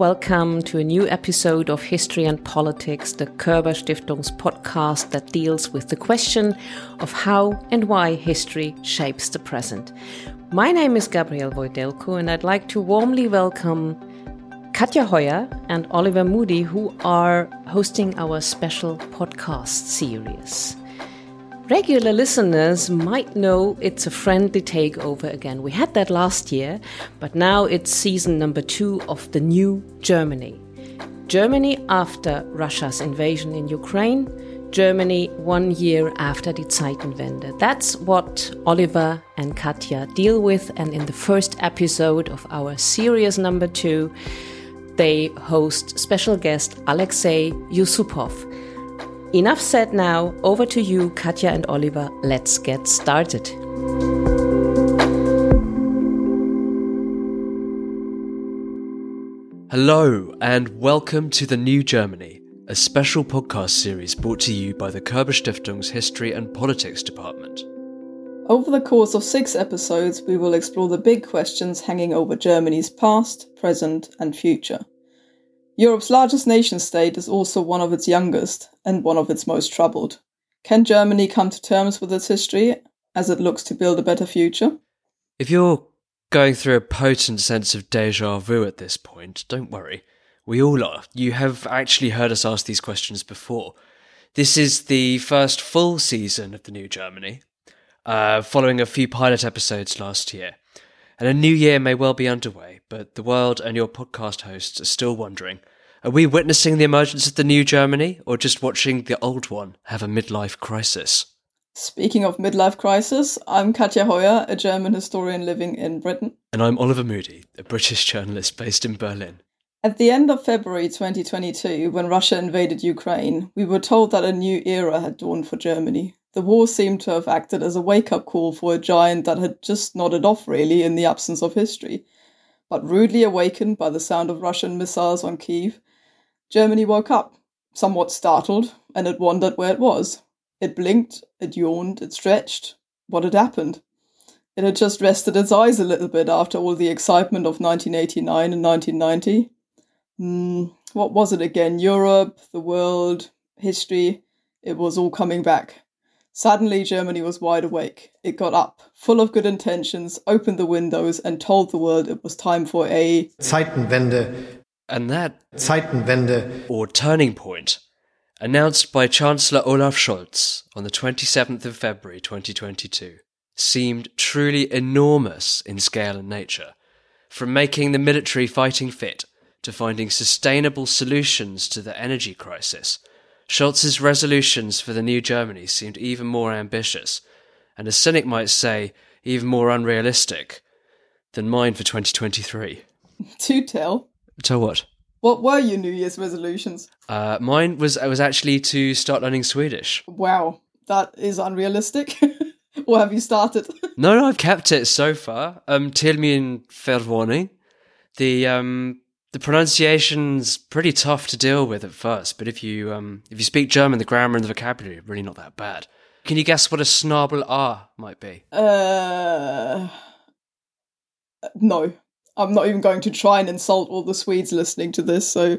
welcome to a new episode of History and Politics, the Körber Stiftung's podcast that deals with the question of how and why history shapes the present. My name is Gabrielle Wojdelko, and I'd like to warmly welcome Katja Hoyer and Oliver Moody, who are hosting our special podcast series. Regular listeners might know it's a friendly takeover again. We had that last year, but now it's season number two of the new Germany. Germany after Russia's invasion in Ukraine, Germany one year after the Zeitenwende. That's what Oliver and Katja deal with, and in the first episode of our series number two, they host special guest Alexei Yusupov Enough said now. Over to you, Katja and Oliver. Let's get started. Hello, and welcome to The New Germany, a special podcast series brought to you by the Körber Stiftung's History and Politics Department. Over the course of six episodes, we will explore the big questions hanging over Germany's past, present, and future. Europe's largest nation state is also one of its youngest and one of its most troubled. Can Germany come to terms with its history as it looks to build a better future? If you're going through a potent sense of deja vu at this point, don't worry. We all are. You have actually heard us ask these questions before. This is the first full season of the New Germany, uh, following a few pilot episodes last year. And a new year may well be underway, but the world and your podcast hosts are still wondering are we witnessing the emergence of the new Germany, or just watching the old one have a midlife crisis? Speaking of midlife crisis, I'm Katja Hoyer, a German historian living in Britain. And I'm Oliver Moody, a British journalist based in Berlin. At the end of February 2022, when Russia invaded Ukraine, we were told that a new era had dawned for Germany. The war seemed to have acted as a wake up call for a giant that had just nodded off, really, in the absence of history. But rudely awakened by the sound of Russian missiles on Kiev, Germany woke up, somewhat startled, and it wondered where it was. It blinked, it yawned, it stretched. What had happened? It had just rested its eyes a little bit after all the excitement of 1989 and 1990. Mm, what was it again? Europe, the world, history. It was all coming back. Suddenly, Germany was wide awake. It got up, full of good intentions, opened the windows, and told the world it was time for a Zeitenwende and that Zeitenwende or turning point, announced by Chancellor Olaf Scholz on the 27th of February 2022, seemed truly enormous in scale and nature, from making the military fighting fit to finding sustainable solutions to the energy crisis. Scholz's resolutions for the new Germany seemed even more ambitious, and a cynic might say, even more unrealistic than mine for 2023. To tell. So what? What were your New Year's resolutions? Uh, mine was I was actually to start learning Swedish. Wow, that is unrealistic. or have you started? no, no, I've kept it so far. Um, till min förvåning. The um the pronunciation's pretty tough to deal with at first, but if you um if you speak German, the grammar and the vocabulary are really not that bad. Can you guess what a snabel-a might be? Uh, no. I'm not even going to try and insult all the Swedes listening to this, so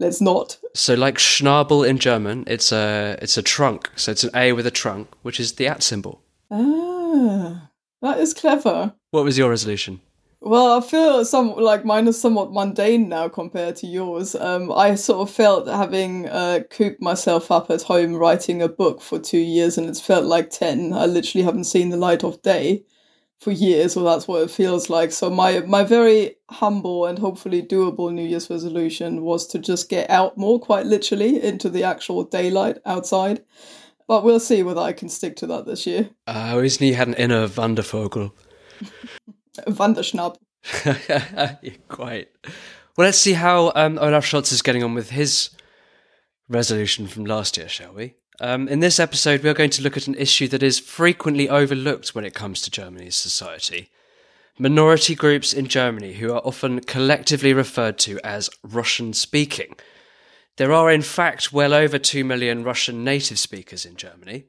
let's not. So, like Schnabel in German, it's a it's a trunk. So it's an A with a trunk, which is the at symbol. Ah, that is clever. What was your resolution? Well, I feel some like mine is somewhat mundane now compared to yours. Um, I sort of felt having uh, cooped myself up at home writing a book for two years, and it's felt like ten. I literally haven't seen the light of day for years, or that's what it feels like. So my my very humble and hopefully doable New Year's resolution was to just get out more, quite literally, into the actual daylight outside. But we'll see whether I can stick to that this year. I uh, always knew you had an inner Wandervogel. Wanderschnapp. yeah, quite. Well, let's see how um, Olaf Scholz is getting on with his resolution from last year, shall we? Um, in this episode, we are going to look at an issue that is frequently overlooked when it comes to Germany's society. Minority groups in Germany who are often collectively referred to as Russian speaking. There are, in fact, well over 2 million Russian native speakers in Germany.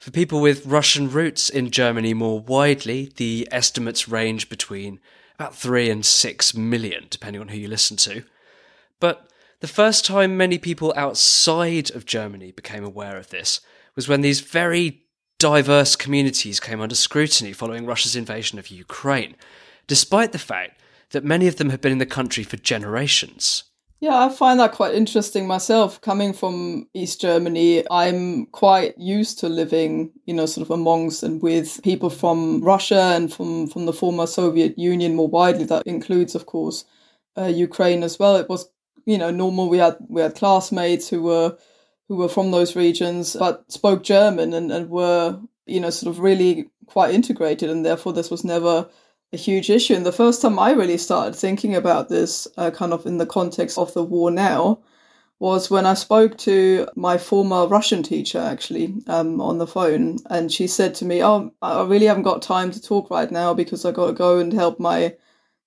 For people with Russian roots in Germany more widely, the estimates range between about 3 and 6 million, depending on who you listen to. But the first time many people outside of Germany became aware of this was when these very diverse communities came under scrutiny following Russia's invasion of Ukraine, despite the fact that many of them had been in the country for generations. Yeah, I find that quite interesting myself. Coming from East Germany, I'm quite used to living, you know, sort of amongst and with people from Russia and from, from the former Soviet Union more widely. That includes, of course, uh, Ukraine as well. It was, you know, normal. We had we had classmates who were who were from those regions but spoke German and, and were, you know, sort of really quite integrated, and therefore this was never a huge issue. And the first time I really started thinking about this, uh, kind of in the context of the war now, was when I spoke to my former Russian teacher actually um, on the phone, and she said to me, "Oh, I really haven't got time to talk right now because I got to go and help my."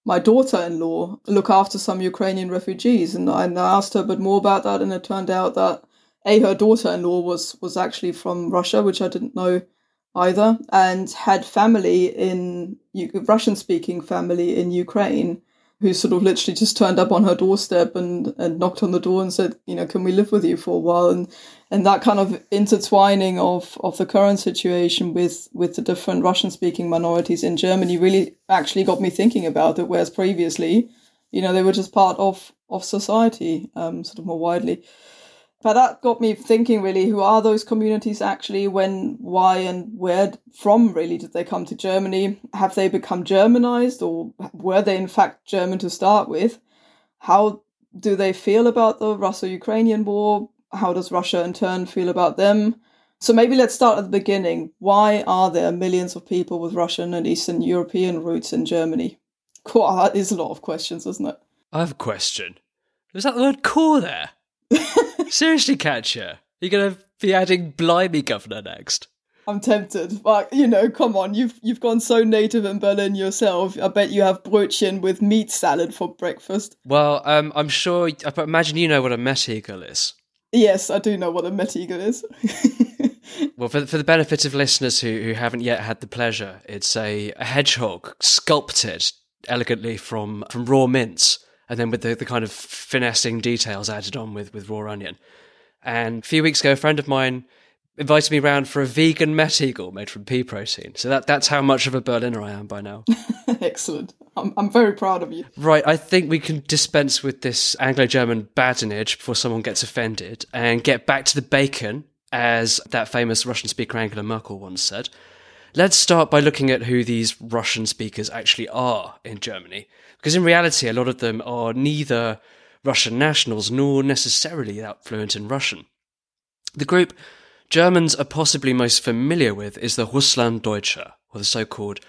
My daughter-in-law look after some Ukrainian refugees, and I, asked her a bit more about that, and it turned out that a her daughter-in-law was was actually from Russia, which I didn't know either, and had family in Russian speaking family in Ukraine who sort of literally just turned up on her doorstep and, and knocked on the door and said, you know, can we live with you for a while? And and that kind of intertwining of, of the current situation with, with the different Russian speaking minorities in Germany really actually got me thinking about it, whereas previously, you know, they were just part of, of society, um, sort of more widely. But that got me thinking really who are those communities actually? When, why, and where from really did they come to Germany? Have they become Germanized or were they in fact German to start with? How do they feel about the Russo Ukrainian war? How does Russia in turn feel about them? So maybe let's start at the beginning. Why are there millions of people with Russian and Eastern European roots in Germany? Cool, that is a lot of questions, isn't it? I have a question. Was that the word core there? Seriously, Katja, you're going to be adding Blimey Governor next. I'm tempted, but you know, come on, you've you've gone so native in Berlin yourself. I bet you have brötchen with meat salad for breakfast. Well, um, I'm sure. I imagine you know what a Mettigel is. Yes, I do know what a Mettigel is. well, for for the benefit of listeners who who haven't yet had the pleasure, it's a, a hedgehog sculpted elegantly from from raw mince and then with the, the kind of finessing details added on with, with raw onion. And a few weeks ago, a friend of mine invited me round for a vegan Mettigel made from pea protein. So that, that's how much of a Berliner I am by now. Excellent. I'm, I'm very proud of you. Right, I think we can dispense with this Anglo-German badinage before someone gets offended and get back to the bacon, as that famous Russian speaker Angela Merkel once said. Let's start by looking at who these Russian speakers actually are in Germany. Because in reality, a lot of them are neither Russian nationals nor necessarily that fluent in Russian. The group Germans are possibly most familiar with is the Russlanddeutsche, or the so called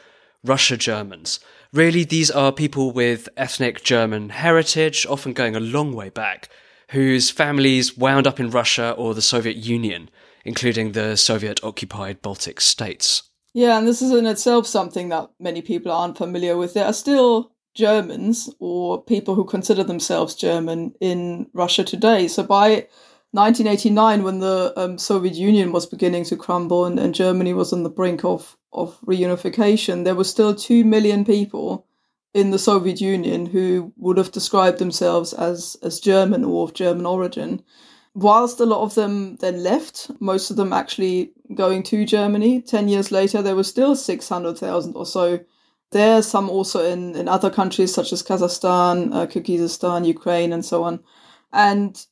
Russia Germans. Really, these are people with ethnic German heritage, often going a long way back, whose families wound up in Russia or the Soviet Union, including the Soviet occupied Baltic states. Yeah, and this is in itself something that many people aren't familiar with. There are still Germans or people who consider themselves German in Russia today. So by 1989, when the um, Soviet Union was beginning to crumble and, and Germany was on the brink of, of reunification, there were still 2 million people in the Soviet Union who would have described themselves as, as German or of German origin. Whilst a lot of them then left, most of them actually going to Germany, 10 years later, there were still 600,000 or so there, some also in, in other countries such as Kazakhstan, uh, Kyrgyzstan, Ukraine, and so on. And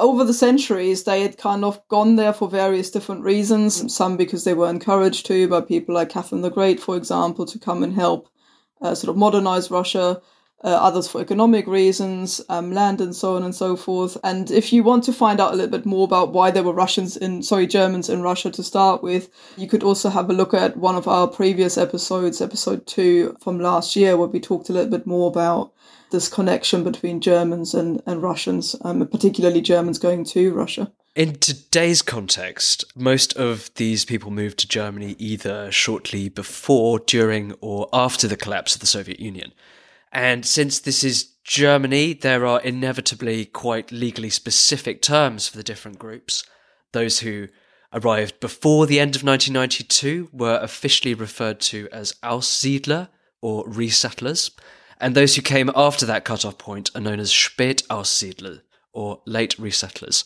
over the centuries, they had kind of gone there for various different reasons. Some because they were encouraged to by people like Catherine the Great, for example, to come and help uh, sort of modernize Russia uh, others for economic reasons, um, land and so on and so forth. And if you want to find out a little bit more about why there were Russians in, sorry, Germans in Russia to start with, you could also have a look at one of our previous episodes, episode two from last year, where we talked a little bit more about this connection between Germans and, and Russians, um, particularly Germans going to Russia. In today's context, most of these people moved to Germany either shortly before, during, or after the collapse of the Soviet Union. And since this is Germany, there are inevitably quite legally specific terms for the different groups. Those who arrived before the end of 1992 were officially referred to as Aussiedler or resettlers, and those who came after that cut-off point are known as Spätaussiedler, or late resettlers.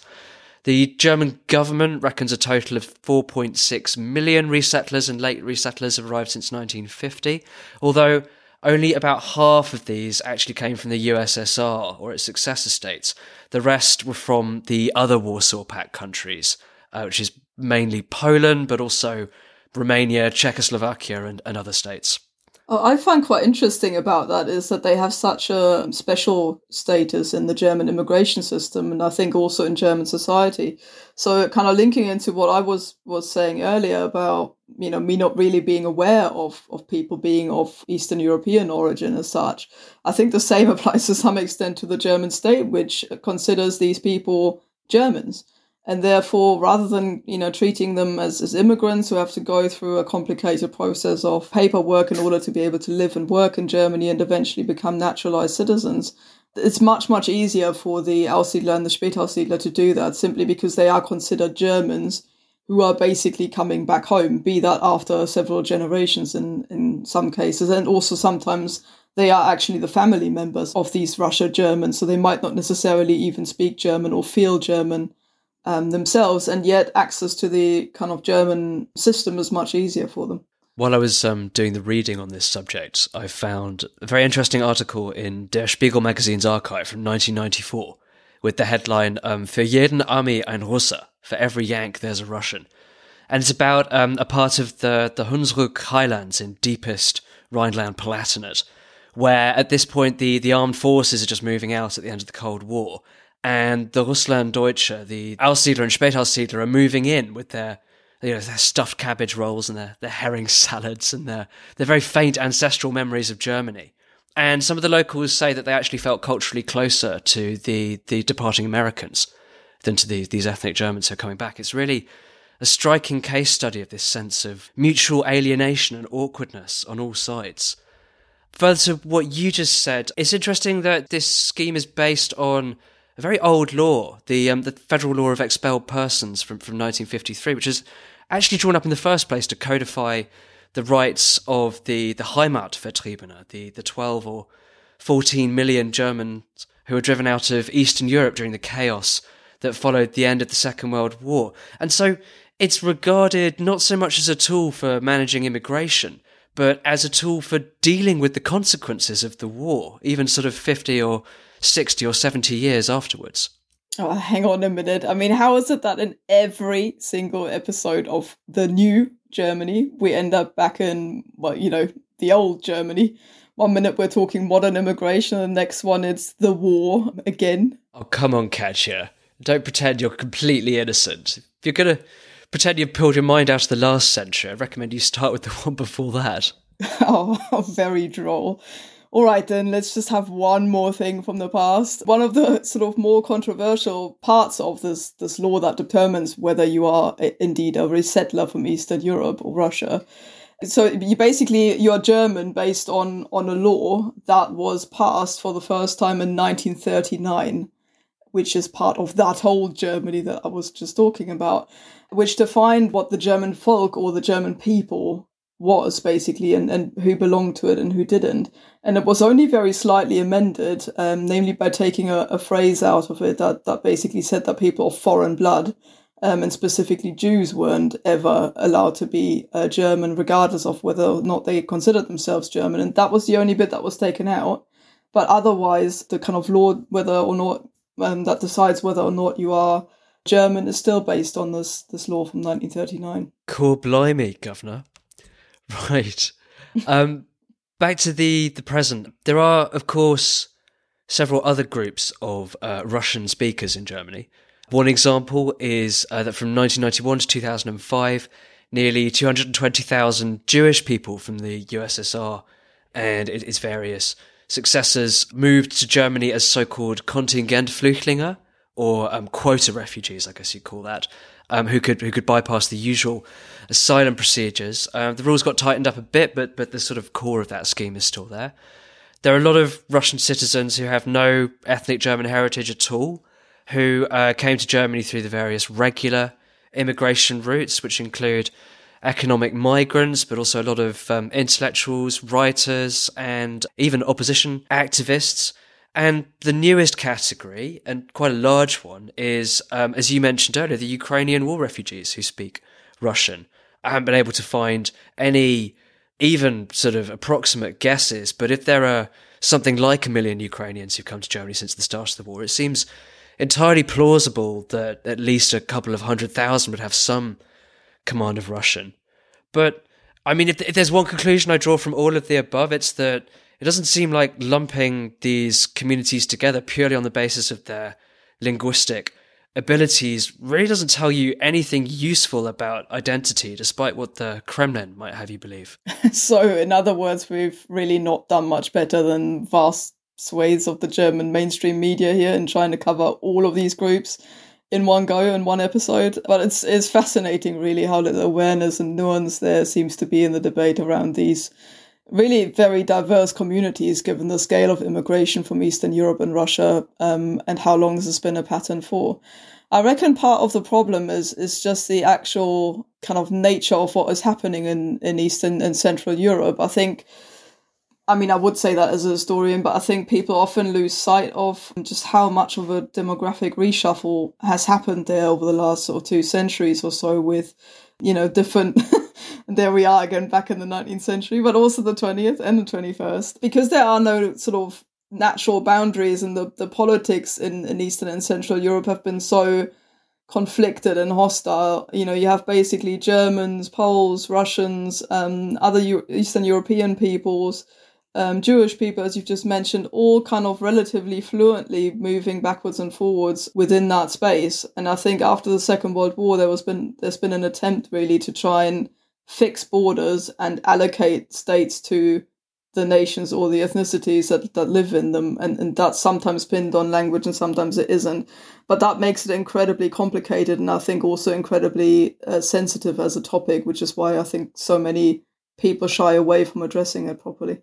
The German government reckons a total of 4.6 million resettlers and late resettlers have arrived since 1950, although only about half of these actually came from the USSR or its successor states. The rest were from the other Warsaw Pact countries, uh, which is mainly Poland, but also Romania, Czechoslovakia, and, and other states. Oh, I find quite interesting about that is that they have such a special status in the German immigration system, and I think also in German society. So, kind of linking into what I was was saying earlier about you know me not really being aware of of people being of Eastern European origin as such. I think the same applies to some extent to the German state, which considers these people Germans and therefore rather than you know treating them as, as immigrants who have to go through a complicated process of paperwork in order to be able to live and work in germany and eventually become naturalized citizens it's much much easier for the Aussiedler and the Spätaussiedler to do that simply because they are considered Germans who are basically coming back home, be that after several generations in, in some cases, and also sometimes they are actually the family members of these Russia Germans, so they might not necessarily even speak German or feel German um, themselves, and yet access to the kind of German system is much easier for them. While I was um, doing the reading on this subject, I found a very interesting article in Der Spiegel magazine's archive from 1994 with the headline um, Für jeden Ami ein Russe, for every Yank there's a Russian. And it's about um, a part of the, the Hunsrück highlands in deepest Rhineland Palatinate, where at this point the, the armed forces are just moving out at the end of the Cold War, and the Russlanddeutsche, the Aussiedler and Spätaussiedler, are moving in with their you know, their stuffed cabbage rolls and their, their herring salads and their, their very faint ancestral memories of Germany. And some of the locals say that they actually felt culturally closer to the, the departing Americans than to the, these ethnic Germans who are coming back. It's really a striking case study of this sense of mutual alienation and awkwardness on all sides. Further to what you just said, it's interesting that this scheme is based on a very old law, the um, the Federal Law of Expelled Persons from, from 1953, which is actually drawn up in the first place to codify the rights of the, the Heimatvertriebene, the, the 12 or 14 million Germans who were driven out of Eastern Europe during the chaos that followed the end of the Second World War. And so it's regarded not so much as a tool for managing immigration, but as a tool for dealing with the consequences of the war, even sort of 50 or 60 or 70 years afterwards. Oh, hang on a minute. I mean, how is it that in every single episode of the new Germany, we end up back in, well, you know, the old Germany? One minute we're talking modern immigration, and the next one it's the war again. Oh, come on, Katja. Don't pretend you're completely innocent. If you're going to pretend you've pulled your mind out of the last century, I recommend you start with the one before that. oh, very droll all right, then let's just have one more thing from the past. One of the sort of more controversial parts of this this law that determines whether you are eh, indeed a resettler from Eastern Europe or Russia. So you basically you're German based on on a law that was passed for the first time in 1939, which is part of that whole Germany that I was just talking about, which defined what the German folk or the German people was basically and, and who belonged to it and who didn't. And it was only very slightly amended, um, namely by taking a, a, phrase out of it that, that basically said that people of foreign blood, um, and specifically Jews, weren't ever allowed to be uh, German, regardless of whether or not they considered themselves German. And that was the only bit that was taken out. But otherwise, the kind of law, whether or not um, that decides whether or not you are German, is still based on this this law from 1939. Cool, blimey, governor. Right. Um, back to the, the present. There are, of course, several other groups of uh, Russian speakers in Germany. One example is uh, that from 1991 to 2005, nearly 220,000 Jewish people from the USSR and its various successors moved to Germany as so-called Kontingentflüchtlinge, or um, quota refugees, I guess you'd call that, um, who could who could bypass the usual asylum procedures. Uh, the rules got tightened up a bit, but but the sort of core of that scheme is still there. There are a lot of Russian citizens who have no ethnic German heritage at all, who uh, came to Germany through the various regular immigration routes, which include economic migrants, but also a lot of um, intellectuals, writers, and even opposition activists. And the newest category, and quite a large one, is, um, as you mentioned earlier, the Ukrainian war refugees who speak Russian. I haven't been able to find any even sort of approximate guesses, but if there are something like a million Ukrainians who've come to Germany since the start of the war, it seems entirely plausible that at least a couple of hundred thousand would have some command of Russian. But I mean, if, if there's one conclusion I draw from all of the above, it's that it doesn't seem like lumping these communities together purely on the basis of their linguistic abilities really doesn't tell you anything useful about identity, despite what the Kremlin might have you believe. so, in other words, we've really not done much better than vast swathes of the German mainstream media here in trying to cover all of these groups in one go in one episode. But it's it's fascinating, really, how little awareness and nuance there seems to be in the debate around these really very diverse communities, given the scale of immigration from Eastern Europe and Russia, um, and how long this has been a pattern for. I reckon part of the problem is is just the actual kind of nature of what is happening in, in Eastern and Central Europe. I think I mean, I would say that as a historian, but I think people often lose sight of just how much of a demographic reshuffle has happened there over the last sort of two centuries or so with, you know, different. there we are again back in the 19th century, but also the 20th and the 21st. Because there are no sort of natural boundaries and the, the politics in, in Eastern and Central Europe have been so conflicted and hostile. You know, you have basically Germans, Poles, Russians, um, other Eastern European peoples um, Jewish people, as you've just mentioned, all kind of relatively fluently moving backwards and forwards within that space. And I think after the Second World War, there was been there's been an attempt really to try and fix borders and allocate states to the nations or the ethnicities that, that live in them. And, and that's sometimes pinned on language and sometimes it isn't. But that makes it incredibly complicated and I think also incredibly uh, sensitive as a topic, which is why I think so many people shy away from addressing it properly.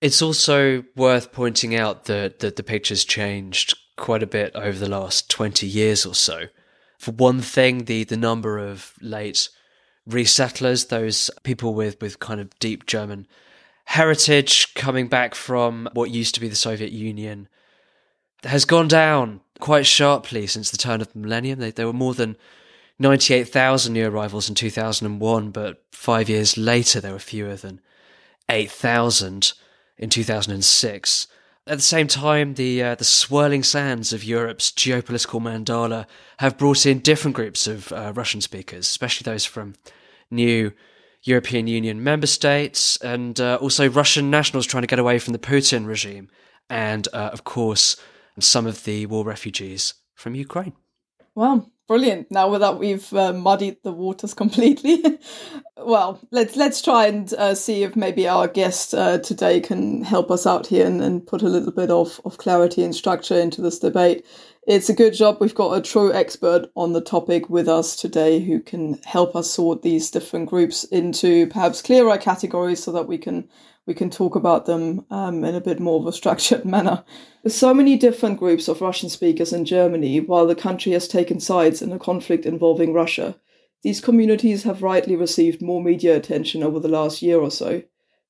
It's also worth pointing out that, that the picture's changed quite a bit over the last 20 years or so. For one thing, the, the number of late resettlers, those people with, with kind of deep German heritage coming back from what used to be the Soviet Union, has gone down quite sharply since the turn of the millennium. They, there were more than 98,000 new arrivals in 2001, but five years later there were fewer than 8,000 in 2006. At the same time, the uh, the swirling sands of Europe's geopolitical mandala have brought in different groups of uh, Russian speakers, especially those from new European Union member states, and uh, also Russian nationals trying to get away from the Putin regime, and uh, of course some of the war refugees from Ukraine. Wow, brilliant! Now that we've uh, muddied the waters completely, well, let's let's try and uh, see if maybe our guest uh, today can help us out here and, and put a little bit of, of clarity and structure into this debate. It's a good job we've got a true expert on the topic with us today who can help us sort these different groups into perhaps clearer categories so that we can we can talk about them um, in a bit more of a structured manner. There's so many different groups of Russian speakers in Germany while the country has taken sides in a conflict involving Russia. These communities have rightly received more media attention over the last year or so.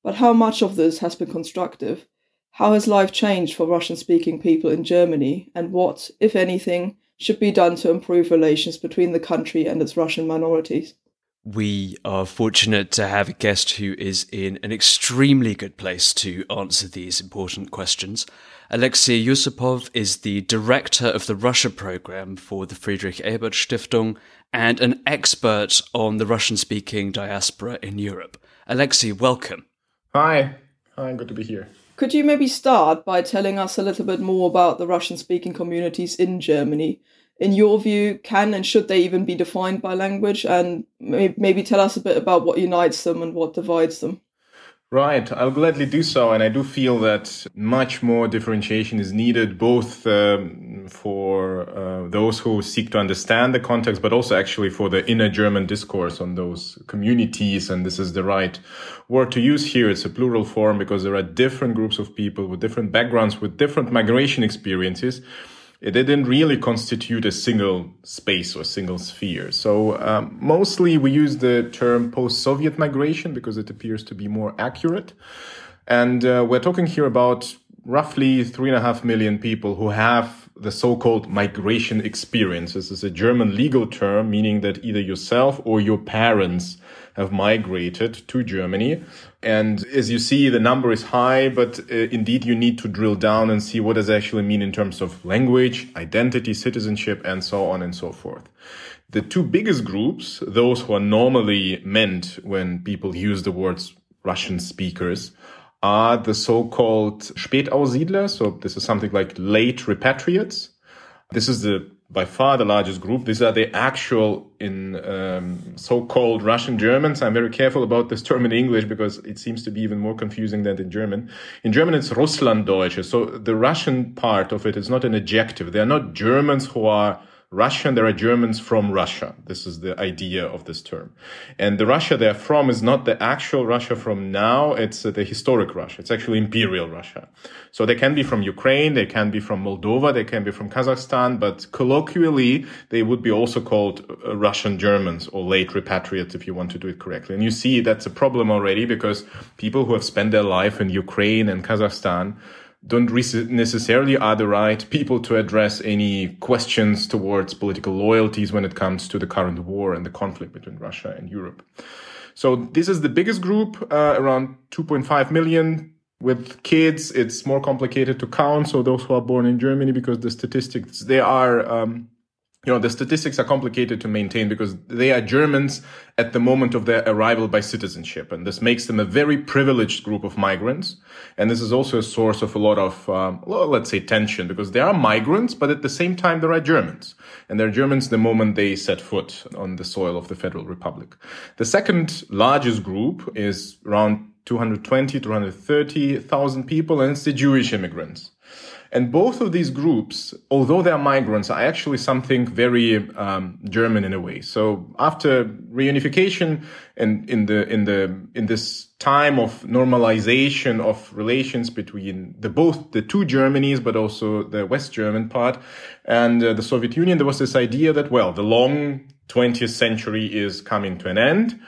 But how much of this has been constructive? How has life changed for Russian speaking people in Germany? And what, if anything, should be done to improve relations between the country and its Russian minorities? We are fortunate to have a guest who is in an extremely good place to answer these important questions. Alexei Yusupov is the director of the Russia program for the Friedrich Ebert Stiftung and an expert on the Russian speaking diaspora in Europe. Alexei, welcome. Hi. Hi, good to be here. Could you maybe start by telling us a little bit more about the Russian speaking communities in Germany? In your view, can and should they even be defined by language? And maybe tell us a bit about what unites them and what divides them. Right, I'll gladly do so. And I do feel that much more differentiation is needed, both um, for uh, those who seek to understand the context, but also actually for the inner German discourse on those communities. And this is the right word to use here. It's a plural form because there are different groups of people with different backgrounds, with different migration experiences It didn't really constitute a single space or single sphere. So um, mostly we use the term post-Soviet migration because it appears to be more accurate. And uh, we're talking here about roughly three and a half million people who have the so-called migration experience. This is a German legal term meaning that either yourself or your parents have migrated to Germany. And as you see, the number is high, but uh, indeed you need to drill down and see what does actually mean in terms of language, identity, citizenship, and so on and so forth. The two biggest groups, those who are normally meant when people use the words Russian speakers, are the so-called Spätaussiedler. So this is something like late repatriates. This is the by far the largest group. These are the actual in um, so-called Russian Germans. I'm very careful about this term in English because it seems to be even more confusing than in German. In German, it's Russlanddeutsche. So the Russian part of it is not an adjective. They are not Germans who are Russian, there are Germans from Russia. This is the idea of this term. And the Russia they're from is not the actual Russia from now. It's uh, the historic Russia. It's actually imperial Russia. So they can be from Ukraine. They can be from Moldova. They can be from Kazakhstan. But colloquially, they would be also called uh, Russian Germans or late repatriates if you want to do it correctly. And you see that's a problem already because people who have spent their life in Ukraine and Kazakhstan don't necessarily are the right people to address any questions towards political loyalties when it comes to the current war and the conflict between Russia and Europe. So this is the biggest group, uh, around 2.5 million. With kids, it's more complicated to count. So those who are born in Germany, because the statistics, they are, um, you know, the statistics are complicated to maintain because they are Germans at the moment of their arrival by citizenship. And this makes them a very privileged group of migrants. And this is also a source of a lot of, um, let's say, tension because they are migrants, but at the same time, there are Germans. And they're Germans the moment they set foot on the soil of the Federal Republic. The second largest group is around 220, 230,000 people, and it's the Jewish immigrants. And both of these groups, although they're migrants, are actually something very um, German in a way. So after reunification and in the in the in this time of normalization of relations between the both the two Germanys, but also the West German part and uh, the Soviet Union, there was this idea that well, the long 20th century is coming to an end.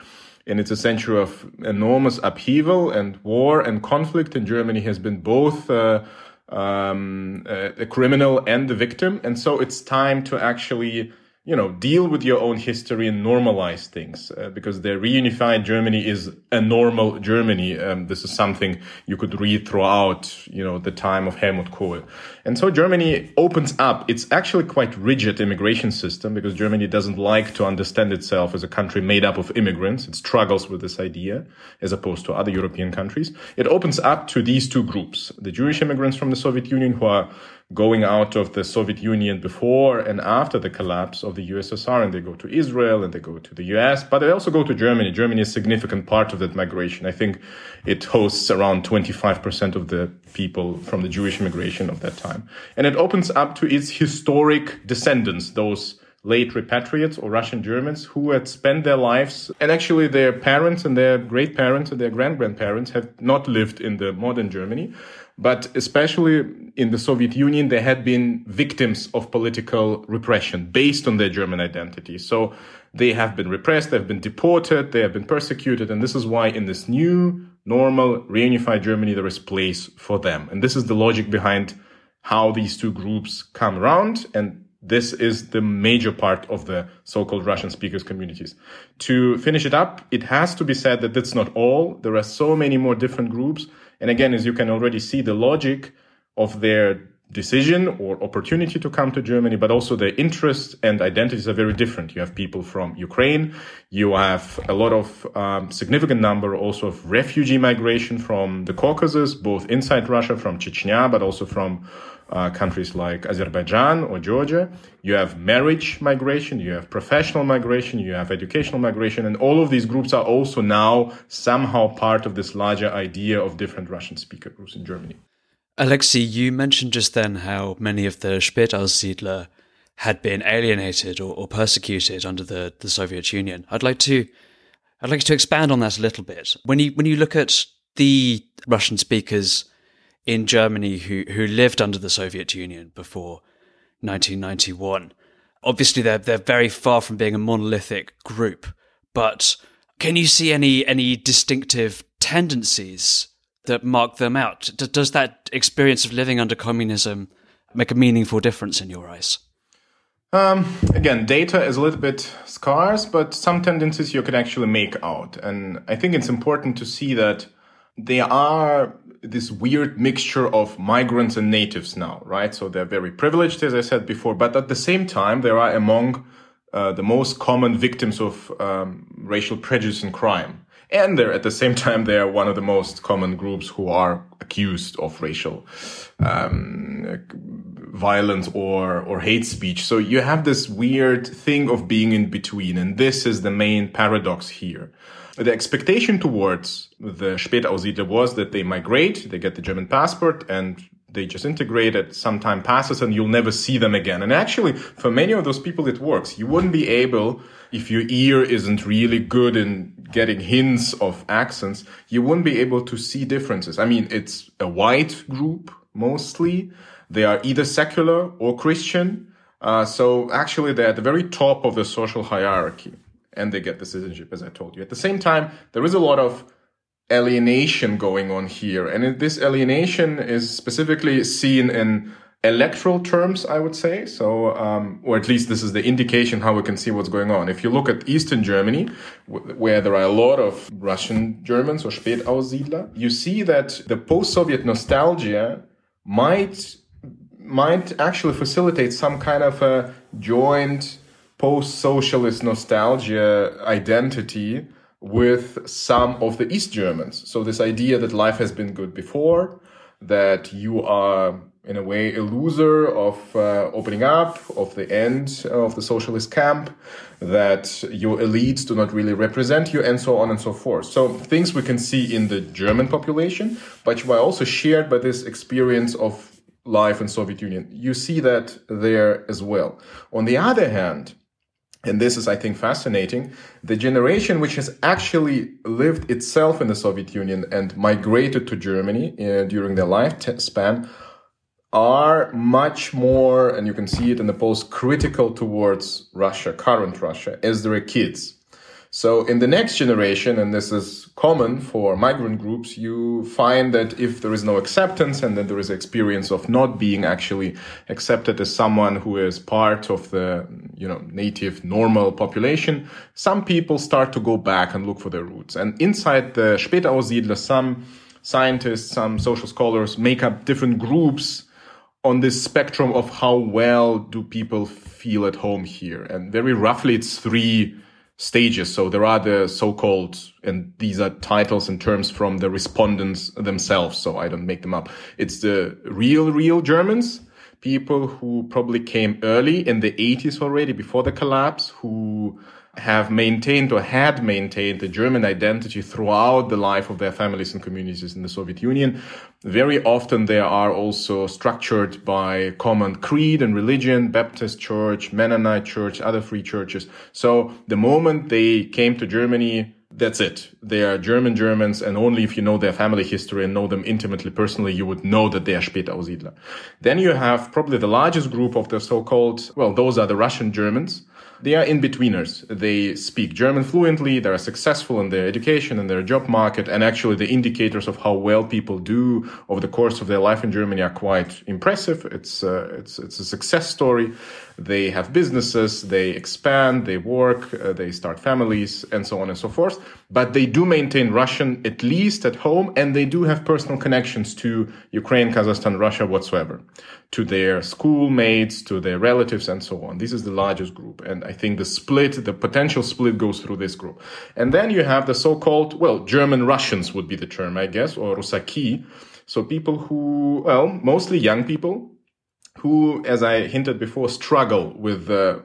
And it's a century of enormous upheaval and war and conflict. And Germany has been both uh, um, uh, a criminal and the victim. And so it's time to actually you know, deal with your own history and normalize things uh, because the reunified Germany is a normal Germany. Um, this is something you could read throughout, you know, the time of Helmut Kohl. And so Germany opens up. It's actually quite rigid immigration system because Germany doesn't like to understand itself as a country made up of immigrants. It struggles with this idea as opposed to other European countries. It opens up to these two groups, the Jewish immigrants from the Soviet Union who are going out of the Soviet Union before and after the collapse of the USSR, and they go to Israel and they go to the US, but they also go to Germany. Germany is a significant part of that migration. I think it hosts around 25% of the people from the Jewish immigration of that time. And it opens up to its historic descendants, those late repatriates or Russian Germans who had spent their lives and actually their parents and their great parents and their grand grandparents have not lived in the modern Germany, but especially in the Soviet Union, they had been victims of political repression based on their German identity. So they have been repressed, they've been deported, they have been persecuted. And this is why in this new, normal, reunified Germany, there is place for them. And this is the logic behind how these two groups come around. And this is the major part of the so-called Russian speakers communities. To finish it up, it has to be said that that's not all. There are so many more different groups and again, as you can already see, the logic of their decision or opportunity to come to Germany, but also their interests and identities are very different. You have people from Ukraine. You have a lot of um, significant number also of refugee migration from the Caucasus, both inside Russia, from Chechnya, but also from uh, countries like Azerbaijan or Georgia. You have marriage migration, you have professional migration, you have educational migration, and all of these groups are also now somehow part of this larger idea of different Russian speaker groups in Germany. Alexei, you mentioned just then how many of the Spätaussiedler had been alienated or, or persecuted under the, the Soviet Union. I'd like to I'd like to expand on that a little bit. When you when you look at the Russian speakers in Germany who who lived under the Soviet Union before 1991. Obviously, they're they're very far from being a monolithic group, but can you see any any distinctive tendencies that mark them out? Does that experience of living under communism make a meaningful difference in your eyes? Um, again, data is a little bit scarce, but some tendencies you can actually make out. And I think it's important to see that they are this weird mixture of migrants and natives now, right? So they're very privileged, as I said before, but at the same time, they are among uh, the most common victims of um, racial prejudice and crime. And they're at the same time, they are one of the most common groups who are accused of racial um, violence or or hate speech. So you have this weird thing of being in between, and this is the main paradox here. The expectation towards the Spätaussiedler was that they migrate, they get the German passport, and they just integrate it. Some time passes, and you'll never see them again. And actually, for many of those people, it works. You wouldn't be able, if your ear isn't really good in getting hints of accents, you wouldn't be able to see differences. I mean, it's a white group mostly they are either secular or Christian. Uh, so actually, they're at the very top of the social hierarchy and they get the citizenship, as I told you. At the same time, there is a lot of alienation going on here. And this alienation is specifically seen in electoral terms, I would say. So, um, or at least this is the indication how we can see what's going on. If you look at Eastern Germany, where there are a lot of Russian Germans or Spätaussiedler, you see that the post-Soviet nostalgia might might actually facilitate some kind of a joint post-socialist nostalgia identity with some of the East Germans. So this idea that life has been good before, that you are in a way a loser of uh, opening up, of the end of the socialist camp, that your elites do not really represent you, and so on and so forth. So things we can see in the German population, but were also shared by this experience of life in Soviet Union. You see that there as well. On the other hand, and this is, I think, fascinating, the generation which has actually lived itself in the Soviet Union and migrated to Germany uh, during their lifespan are much more, and you can see it in the post, critical towards Russia, current Russia, as their kids. So in the next generation, and this is common for migrant groups, you find that if there is no acceptance and then there is experience of not being actually accepted as someone who is part of the, you know, native normal population, some people start to go back and look for their roots. And inside the Spätaussiedler, some scientists, some social scholars make up different groups on this spectrum of how well do people feel at home here. And very roughly, it's three stages. So there are the so-called, and these are titles and terms from the respondents themselves. So I don't make them up. It's the real, real Germans, people who probably came early in the 80s already before the collapse, who have maintained or had maintained the German identity throughout the life of their families and communities in the Soviet Union. Very often they are also structured by common creed and religion, Baptist church, Mennonite church, other free churches. So the moment they came to Germany, that's it. They are German Germans, and only if you know their family history and know them intimately personally, you would know that they are Spätaussiedler. Then you have probably the largest group of the so-called, well, those are the Russian Germans they are in-betweeners. They speak German fluently, they are successful in their education and their job market, and actually the indicators of how well people do over the course of their life in Germany are quite impressive. It's, uh, it's, it's a success story. They have businesses, they expand, they work, uh, they start families, and so on and so forth. But they do maintain Russian at least at home, and they do have personal connections to Ukraine, Kazakhstan, Russia, whatsoever, to their schoolmates, to their relatives, and so on. This is the largest group. And I think the split, the potential split goes through this group. And then you have the so-called, well, German Russians would be the term, I guess, or Rusaki. So people who, well, mostly young people, who, as I hinted before, struggle with uh,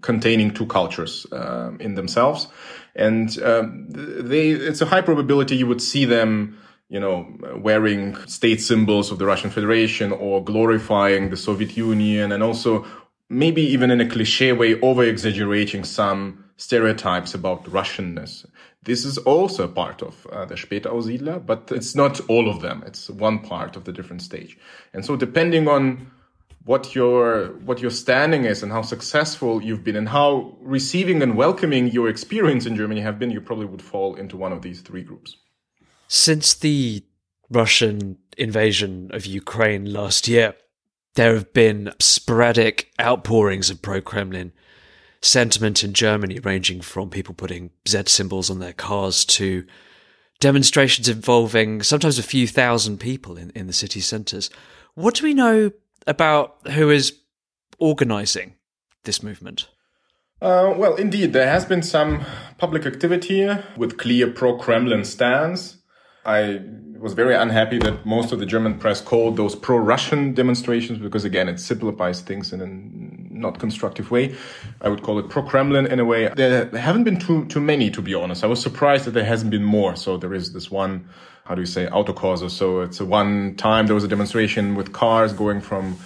containing two cultures uh, in themselves, and um, they it's a high probability you would see them, you know, wearing state symbols of the Russian Federation or glorifying the Soviet Union, and also maybe even in a cliche way over exaggerating some stereotypes about Russianness. This is also part of uh, the Spätaussiedler, but it's not all of them. It's one part of the different stage. And so depending on what your what your standing is and how successful you've been and how receiving and welcoming your experience in Germany have been, you probably would fall into one of these three groups. Since the Russian invasion of Ukraine last year, there have been sporadic outpourings of pro Kremlin sentiment in Germany, ranging from people putting Z symbols on their cars to demonstrations involving sometimes a few thousand people in, in the city centres. What do we know about who is organising this movement? Uh, well, indeed, there has been some public activity with clear pro Kremlin stance. I was very unhappy that most of the German press called those pro-Russian demonstrations because again, it simplifies things in a not constructive way. I would call it pro-Kremlin in a way. There haven't been too too many, to be honest. I was surprised that there hasn't been more. So there is this one, how do you say, autokorso. So it's one time there was a demonstration with cars going from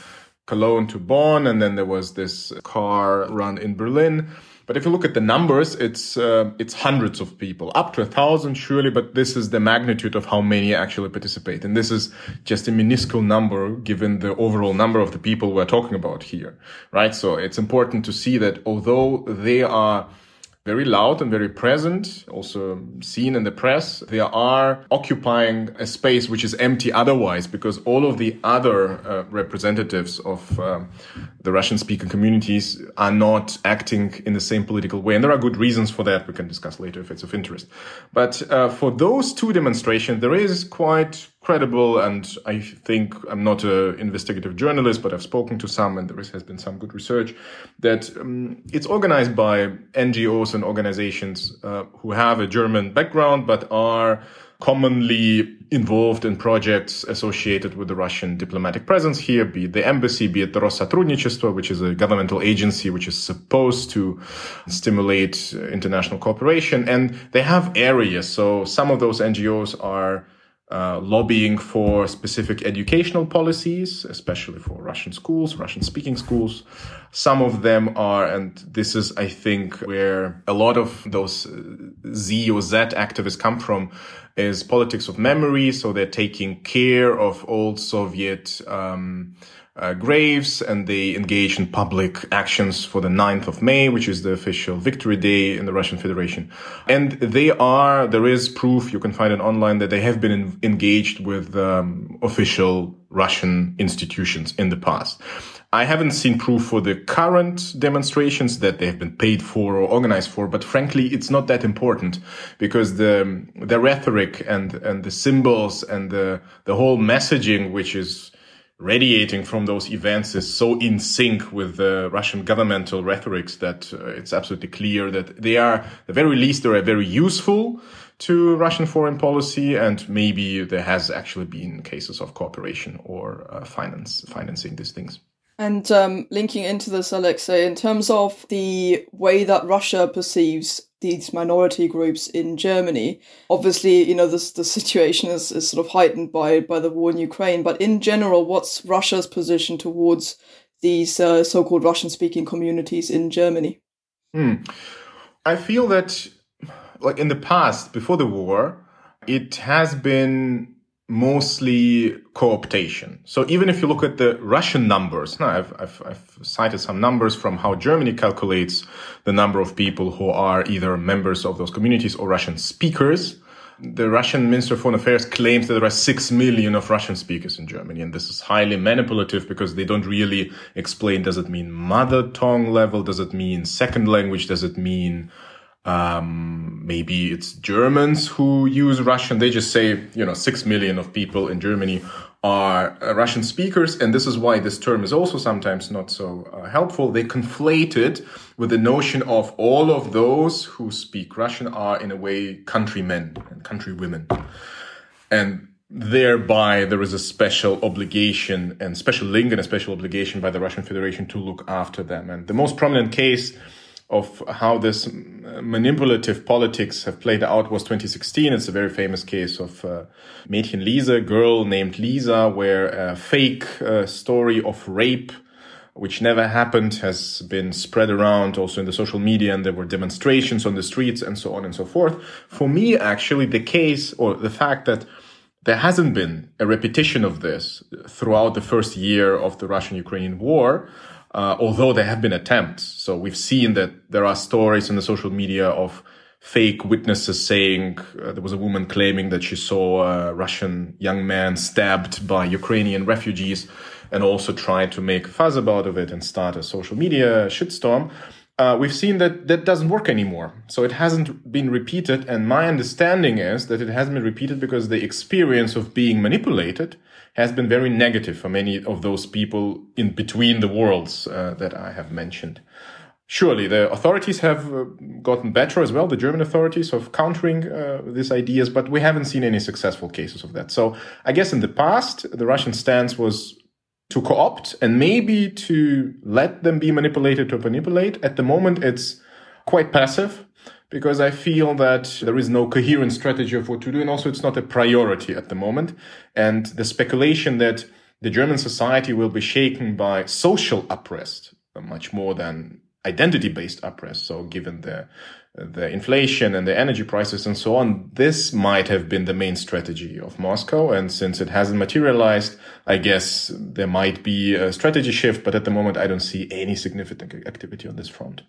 Cologne to Bonn, and then there was this car run in Berlin. But if you look at the numbers, it's uh, it's hundreds of people, up to a thousand surely. But this is the magnitude of how many actually participate, and this is just a minuscule number given the overall number of the people we're talking about here, right? So it's important to see that although they are very loud and very present, also seen in the press. They are occupying a space which is empty otherwise because all of the other uh, representatives of um, the Russian speaking communities are not acting in the same political way. And there are good reasons for that. We can discuss later if it's of interest. But uh, for those two demonstrations, there is quite credible. And I think I'm not an investigative journalist, but I've spoken to some, and there has been some good research that um, it's organized by NGOs and organizations uh, who have a German background but are commonly involved in projects associated with the Russian diplomatic presence here, be it the embassy, be it the Rossotrudnichestvo, which is a governmental agency which is supposed to stimulate uh, international cooperation. And they have areas. So some of those NGOs are uh, lobbying for specific educational policies, especially for Russian schools, Russian speaking schools. Some of them are, and this is, I think, where a lot of those uh, Z or Z activists come from, is politics of memory. So they're taking care of old Soviet, um, uh, graves and they engage in public actions for the 9th of May, which is the official victory day in the Russian Federation. And they are, there is proof, you can find it online, that they have been in, engaged with um, official Russian institutions in the past. I haven't seen proof for the current demonstrations that they have been paid for or organized for, but frankly, it's not that important because the, the rhetoric and, and the symbols and the, the whole messaging, which is radiating from those events is so in sync with the Russian governmental rhetorics that uh, it's absolutely clear that they are, at the very least, they are very useful to Russian foreign policy, and maybe there has actually been cases of cooperation or uh, finance financing these things. And um, linking into this, Alexei, in terms of the way that Russia perceives these minority groups in Germany, obviously, you know, this the situation is, is sort of heightened by by the war in Ukraine. But in general, what's Russia's position towards these uh, so-called Russian-speaking communities in Germany? Hmm. I feel that, like in the past, before the war, it has been mostly cooptation. So even if you look at the Russian numbers, now I've, I've, I've, cited some numbers from how Germany calculates the number of people who are either members of those communities or Russian speakers. The Russian Minister of Foreign Affairs claims that there are six million of Russian speakers in Germany, and this is highly manipulative because they don't really explain does it mean mother tongue level, does it mean second language, does it mean um, maybe it's Germans who use Russian. They just say, you know, six million of people in Germany are uh, Russian speakers. And this is why this term is also sometimes not so uh, helpful. They conflate it with the notion of all of those who speak Russian are in a way countrymen and countrywomen. And thereby there is a special obligation and special link and a special obligation by the Russian Federation to look after them. And the most prominent case of how this manipulative politics have played out was 2016. It's a very famous case of uh, Mädchen Lisa, girl named Lisa, where a fake uh, story of rape, which never happened, has been spread around also in the social media, and there were demonstrations on the streets and so on and so forth. For me, actually, the case or the fact that there hasn't been a repetition of this throughout the first year of the Russian-Ukrainian war, uh, although there have been attempts. So we've seen that there are stories in the social media of fake witnesses saying uh, there was a woman claiming that she saw a Russian young man stabbed by Ukrainian refugees and also tried to make a fuss about of it and start a social media shitstorm uh, we've seen that that doesn't work anymore. So it hasn't been repeated. And my understanding is that it hasn't been repeated because the experience of being manipulated has been very negative for many of those people in between the worlds uh, that I have mentioned. Surely the authorities have uh, gotten better as well, the German authorities of countering uh, these ideas, but we haven't seen any successful cases of that. So I guess in the past, the Russian stance was to co-opt and maybe to let them be manipulated to manipulate. At the moment, it's quite passive because I feel that there is no coherent strategy of what to do. And also it's not a priority at the moment. And the speculation that the German society will be shaken by social unrest much more than identity based unrest. So given the the inflation and the energy prices and so on, this might have been the main strategy of Moscow. And since it hasn't materialized, I guess there might be a strategy shift, but at the moment, I don't see any significant activity on this front.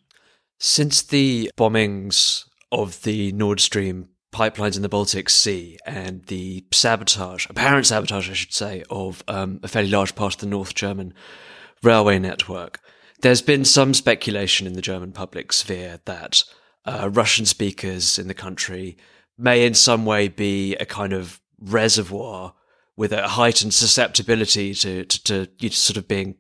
Since the bombings of the Nord Stream pipelines in the Baltic Sea and the sabotage, apparent sabotage, I should say, of um, a fairly large part of the North German railway network, there's been some speculation in the German public sphere that uh, Russian speakers in the country may in some way be a kind of reservoir with a heightened susceptibility to, to, to sort of being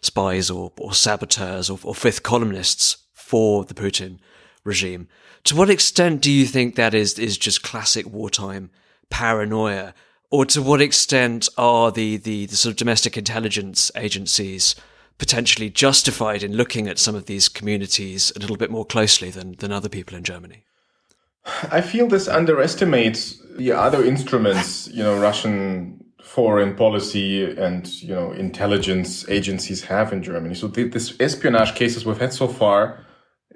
spies or, or saboteurs or, or fifth columnists for the Putin regime. To what extent do you think that is, is just classic wartime paranoia? Or to what extent are the, the, the sort of domestic intelligence agencies potentially justified in looking at some of these communities a little bit more closely than, than other people in Germany? I feel this underestimates the other instruments, you know, Russian foreign policy and, you know, intelligence agencies have in Germany. So the, this espionage cases we've had so far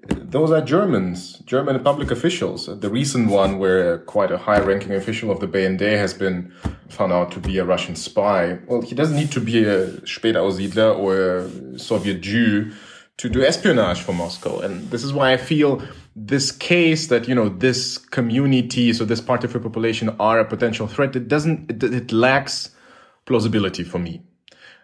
those are Germans, German public officials. The recent one where quite a high ranking official of the BND has been found out to be a Russian spy. Well, he doesn't need to be a Spätaussiedler or a Soviet Jew to do espionage for Moscow. And this is why I feel this case that, you know, this community, so this part of the population are a potential threat. It doesn't, it, it lacks plausibility for me.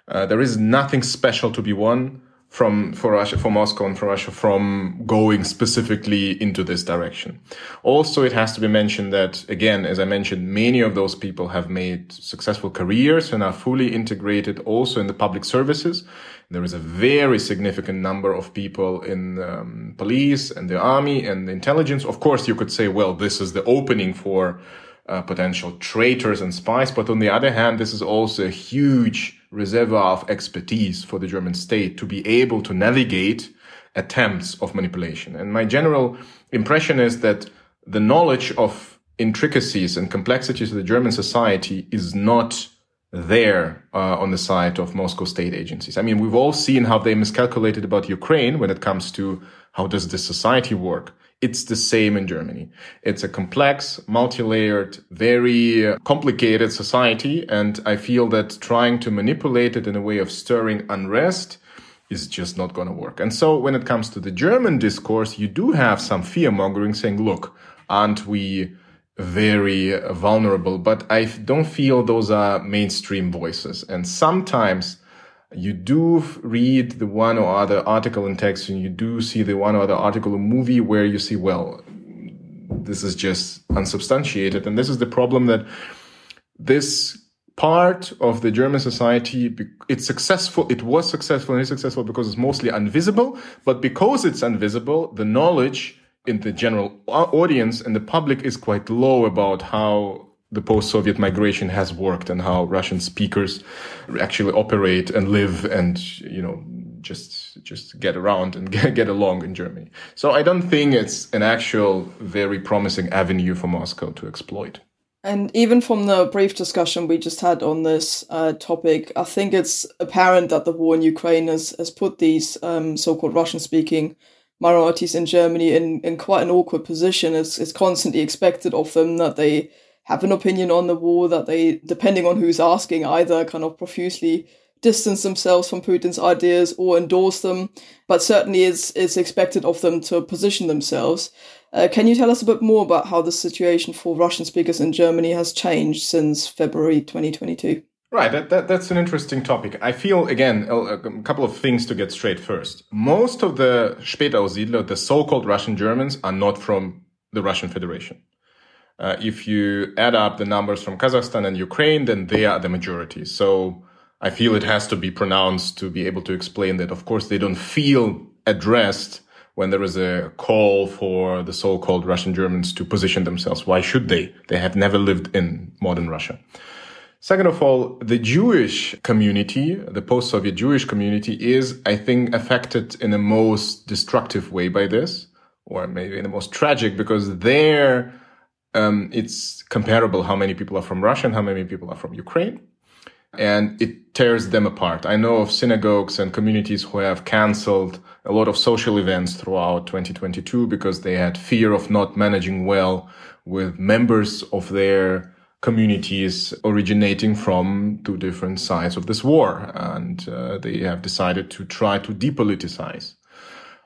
Uh, there is nothing special to be won from for Russia, for Moscow and for Russia from going specifically into this direction. Also, it has to be mentioned that again, as I mentioned, many of those people have made successful careers and are fully integrated also in the public services. There is a very significant number of people in um, police and the army and the intelligence. Of course, you could say, well, this is the opening for uh, potential traitors and spies. But on the other hand, this is also a huge reservoir of expertise for the German state to be able to navigate attempts of manipulation. And my general impression is that the knowledge of intricacies and complexities of the German society is not there uh, on the side of Moscow state agencies. I mean, we've all seen how they miscalculated about Ukraine when it comes to how does this society work. It's the same in Germany. It's a complex, multi-layered, very complicated society. And I feel that trying to manipulate it in a way of stirring unrest is just not going to work. And so when it comes to the German discourse, you do have some fear mongering saying, look, aren't we very vulnerable? But I don't feel those are mainstream voices. And sometimes you do read the one or other article in text and you do see the one or other article or movie where you see, well, this is just unsubstantiated. And this is the problem that this part of the German society, it's successful, it was successful and is successful because it's mostly invisible. But because it's invisible, the knowledge in the general audience and the public is quite low about how the post-Soviet migration has worked and how Russian speakers actually operate and live and, you know, just, just get around and get, get along in Germany. So I don't think it's an actual very promising avenue for Moscow to exploit. And even from the brief discussion we just had on this uh, topic, I think it's apparent that the war in Ukraine has, has put these um, so-called Russian-speaking minorities in Germany in, in quite an awkward position. It's, it's constantly expected of them that they have an opinion on the war, that they, depending on who's asking, either kind of profusely distance themselves from Putin's ideas or endorse them, but certainly it's, it's expected of them to position themselves. Uh, can you tell us a bit more about how the situation for Russian speakers in Germany has changed since February 2022? Right, that, that, that's an interesting topic. I feel, again, a, a, couple of things to get straight first. Most of the Spätaussiedler, the so-called Russian Germans, are not from the Russian Federation. Uh, if you add up the numbers from Kazakhstan and Ukraine, then they are the majority. So I feel it has to be pronounced to be able to explain that. Of course, they don't feel addressed when there is a call for the so-called Russian Germans to position themselves. Why should they? They have never lived in modern Russia. Second of all, the Jewish community, the post-Soviet Jewish community is, I think, affected in the most destructive way by this, or maybe in the most tragic because there, um, it's comparable how many people are from Russia and how many people are from Ukraine and it tears them apart. I know of synagogues and communities who have canceled a lot of social events throughout 2022 because they had fear of not managing well with members of their communities originating from two different sides of this war. And uh, they have decided to try to depoliticize.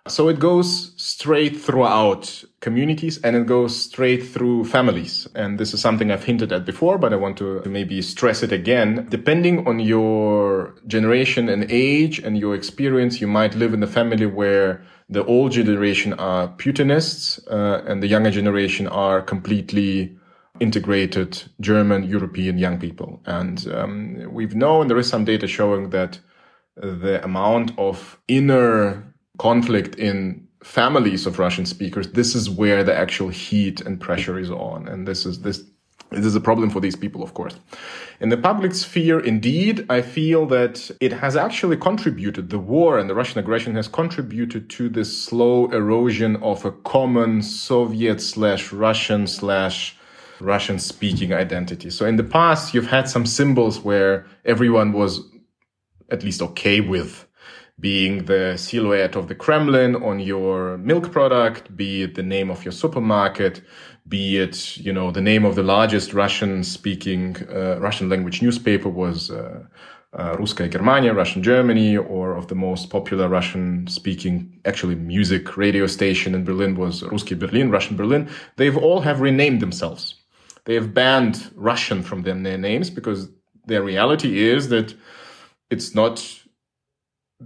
So it goes straight throughout communities and it goes straight through families. And this is something I've hinted at before, but I want to maybe stress it again. Depending on your generation and age and your experience, you might live in a family where the old generation are Putinists uh, and the younger generation are completely integrated German European young people. And um, we've known there is some data showing that the amount of inner conflict in families of Russian speakers, this is where the actual heat and pressure is on. And this is this this is a problem for these people, of course. In the public sphere, indeed, I feel that it has actually contributed, the war and the Russian aggression has contributed to this slow erosion of a common Soviet slash Russian slash Russian speaking identity. So in the past, you've had some symbols where everyone was at least okay with being the silhouette of the Kremlin on your milk product, be it the name of your supermarket, be it, you know, the name of the largest Russian speaking, uh, Russian language newspaper was, uh, uh, Ruskaya Germania, Russian Germany, or of the most popular Russian speaking, actually music radio station in Berlin was Ruski Berlin, Russian Berlin. They've all have renamed themselves. They have banned Russian from their names because their reality is that it's not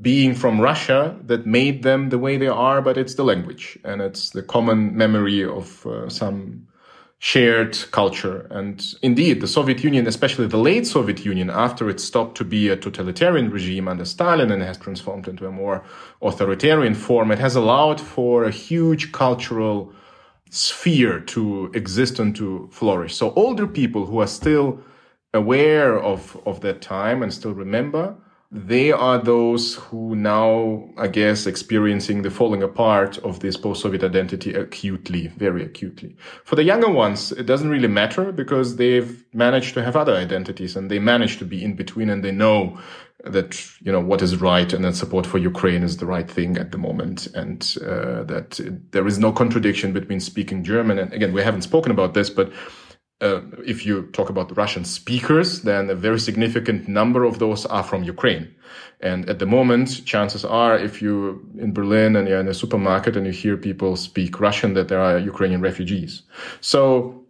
being from Russia that made them the way they are, but it's the language and it's the common memory of uh, some shared culture. And indeed, the Soviet Union, especially the late Soviet Union, after it stopped to be a totalitarian regime under Stalin and has transformed into a more authoritarian form, it has allowed for a huge cultural sphere to exist and to flourish. So older people who are still aware of, of that time and still remember, they are those who now, I guess, experiencing the falling apart of this post-Soviet identity acutely, very acutely. For the younger ones, it doesn't really matter because they've managed to have other identities and they manage to be in between and they know that, you know, what is right and that support for Ukraine is the right thing at the moment. And, uh, that there is no contradiction between speaking German. And again, we haven't spoken about this, but uh, if you talk about Russian speakers, then a very significant number of those are from Ukraine. And at the moment, chances are, if you in Berlin and you're in a supermarket and you hear people speak Russian, that there are Ukrainian refugees. So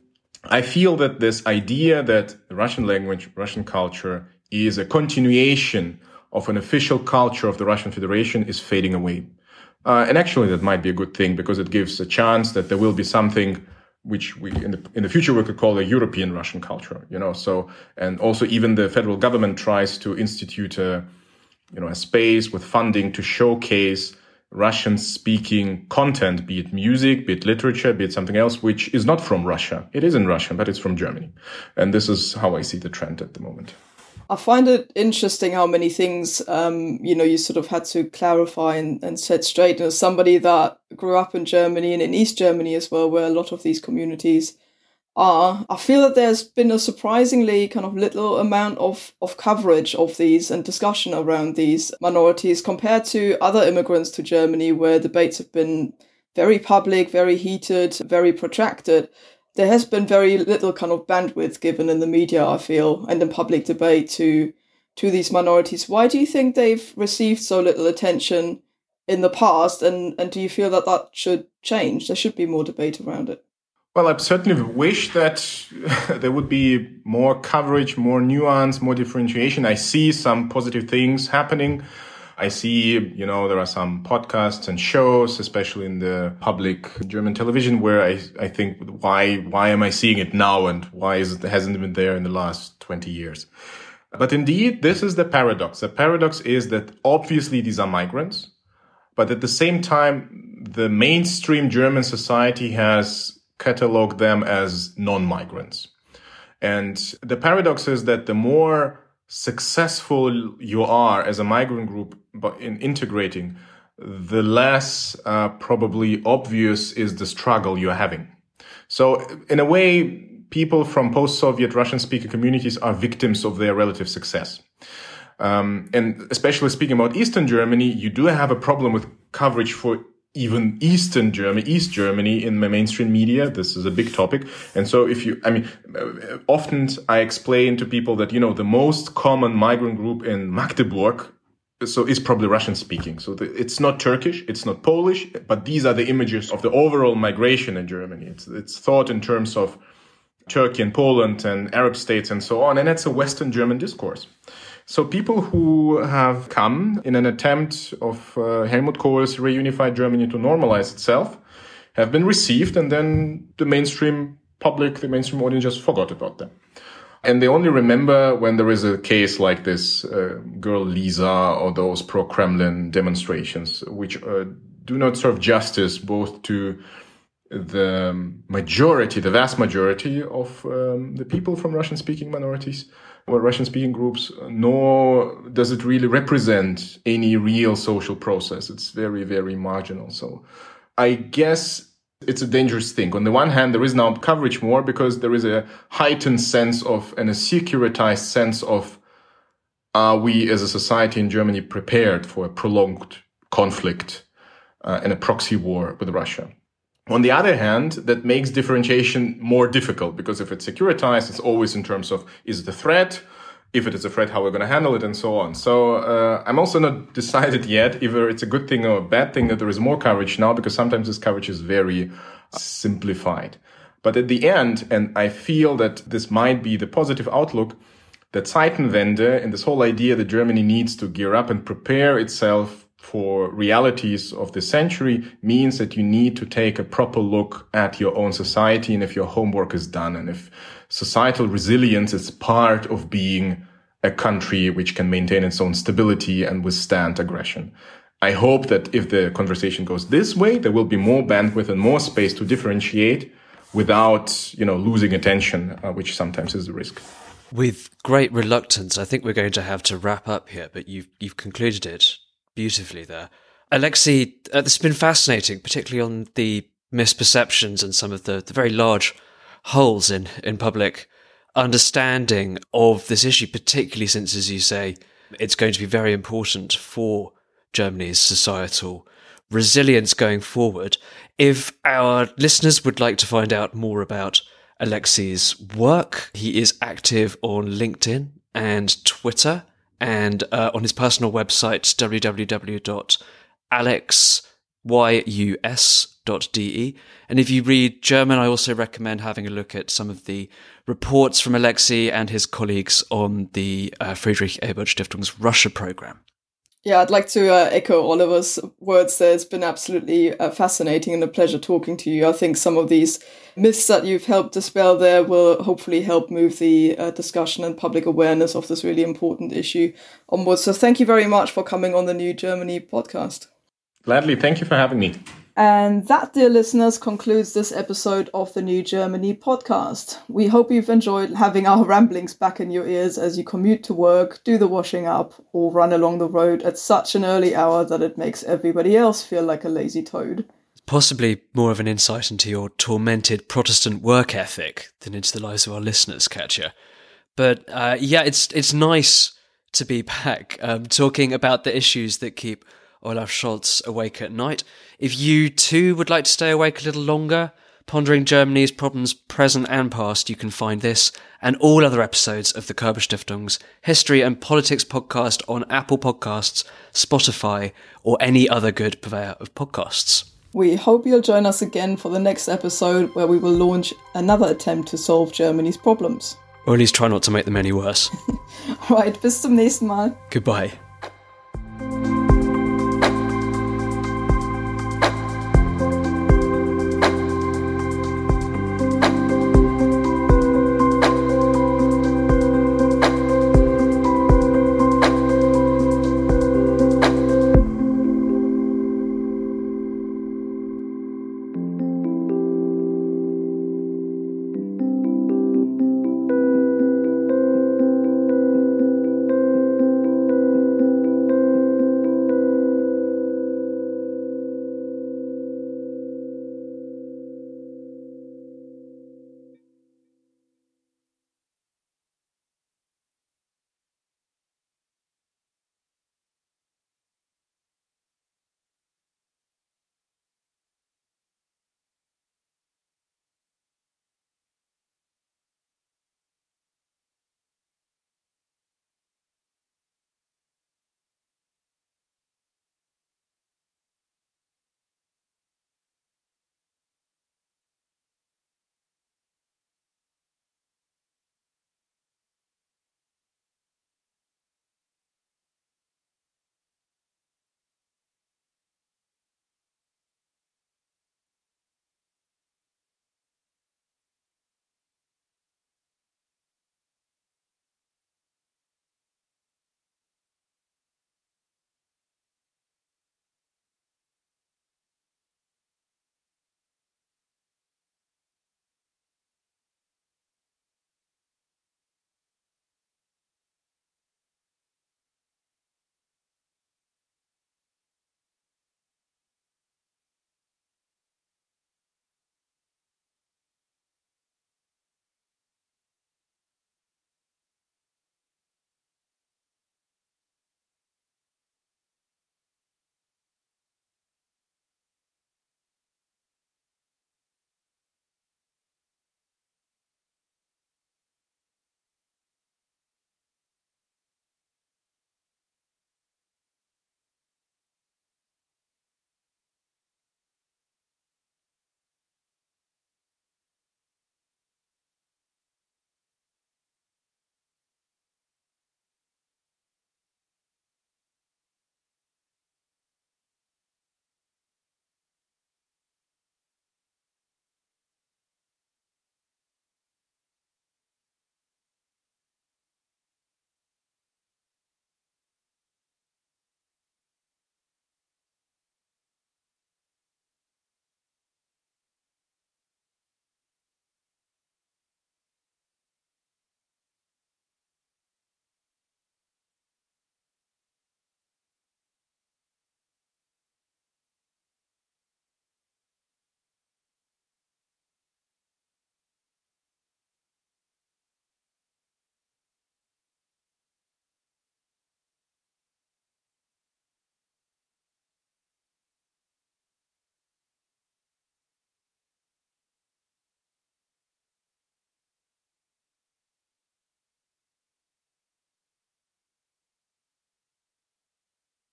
I feel that this idea that Russian language, Russian culture is a continuation of an official culture of the Russian Federation is fading away. Uh, and actually, that might be a good thing because it gives a chance that there will be something which we in the in the future we could call a European Russian culture, you know. So and also even the federal government tries to institute a you know a space with funding to showcase Russian speaking content, be it music, be it literature, be it something else, which is not from Russia. It is in Russian, but it's from Germany. And this is how I see the trend at the moment. I find it interesting how many things, um, you know, you sort of had to clarify and, and set straight. And as somebody that grew up in Germany and in East Germany as well, where a lot of these communities are, I feel that there's been a surprisingly kind of little amount of, of coverage of these and discussion around these minorities compared to other immigrants to Germany, where debates have been very public, very heated, very protracted there has been very little kind of bandwidth given in the media, I feel, and in public debate to to these minorities. Why do you think they've received so little attention in the past, and and do you feel that that should change? There should be more debate around it. Well, I certainly wish that there would be more coverage, more nuance, more differentiation. I see some positive things happening. I see, you know, there are some podcasts and shows, especially in the public German television, where I, I think, why, why am I seeing it now? And why is it, hasn't been there in the last 20 years? But indeed, this is the paradox. The paradox is that obviously these are migrants, but at the same time, the mainstream German society has cataloged them as non-migrants. And the paradox is that the more successful you are as a migrant group but in integrating, the less uh, probably obvious is the struggle you're having. So in a way, people from post-Soviet Russian-speaking communities are victims of their relative success. Um, and especially speaking about Eastern Germany, you do have a problem with coverage for even Eastern Germany, East Germany in the mainstream media. This is a big topic. And so if you, I mean, uh, often I explain to people that, you know, the most common migrant group in Magdeburg so is probably Russian speaking. So the, it's not Turkish, it's not Polish, but these are the images of the overall migration in Germany. It's, it's thought in terms of Turkey and Poland and Arab states and so on. And it's a Western German discourse. So people who have come in an attempt of uh, Helmut Kohl's reunified Germany to normalize itself have been received and then the mainstream public, the mainstream audience just forgot about them. And they only remember when there is a case like this uh, girl Lisa or those pro-Kremlin demonstrations, which uh, do not serve justice both to the majority, the vast majority of um, the people from Russian-speaking minorities, or Russian speaking groups, nor does it really represent any real social process. It's very, very marginal. So I guess it's a dangerous thing. On the one hand, there is now coverage more because there is a heightened sense of and a securitized sense of are we as a society in Germany prepared for a prolonged conflict uh, and a proxy war with Russia? On the other hand, that makes differentiation more difficult because if it's securitized, it's always in terms of is it a threat? If it is a threat, how we're going to handle it and so on. So uh, I'm also not decided yet either it's a good thing or a bad thing that there is more coverage now because sometimes this coverage is very simplified. But at the end, and I feel that this might be the positive outlook, that Zeitenwende and this whole idea that Germany needs to gear up and prepare itself for realities of the century means that you need to take a proper look at your own society and if your homework is done and if societal resilience is part of being a country which can maintain its own stability and withstand aggression. I hope that if the conversation goes this way, there will be more bandwidth and more space to differentiate without, you know, losing attention, uh, which sometimes is a risk. With great reluctance, I think we're going to have to wrap up here, but you've you've concluded it beautifully there. Alexei, uh, this has been fascinating, particularly on the misperceptions and some of the, the very large holes in, in public understanding of this issue, particularly since, as you say, it's going to be very important for Germany's societal resilience going forward. If our listeners would like to find out more about Alexei's work, he is active on LinkedIn and Twitter and uh, on his personal website, www.alexyus.de. And if you read German, I also recommend having a look at some of the reports from Alexei and his colleagues on the uh, Friedrich Ebert Stiftung's Russia program. Yeah, I'd like to uh, echo Oliver's words there. It's been absolutely uh, fascinating and a pleasure talking to you. I think some of these myths that you've helped dispel there will hopefully help move the uh, discussion and public awareness of this really important issue onwards. So thank you very much for coming on the New Germany podcast. Gladly. Thank you for having me. And that, dear listeners, concludes this episode of the New Germany podcast. We hope you've enjoyed having our ramblings back in your ears as you commute to work, do the washing up, or run along the road at such an early hour that it makes everybody else feel like a lazy toad. Possibly more of an insight into your tormented Protestant work ethic than into the lives of our listeners, Katja. But uh, yeah, it's it's nice to be back um, talking about the issues that keep Olaf Scholz awake at night. If you too would like to stay awake a little longer, pondering Germany's problems present and past, you can find this and all other episodes of the Körber Stiftung's History and Politics podcast on Apple Podcasts, Spotify, or any other good purveyor of podcasts. We hope you'll join us again for the next episode where we will launch another attempt to solve Germany's problems. Or at least try not to make them any worse. Right, bis zum nächsten Mal. Goodbye.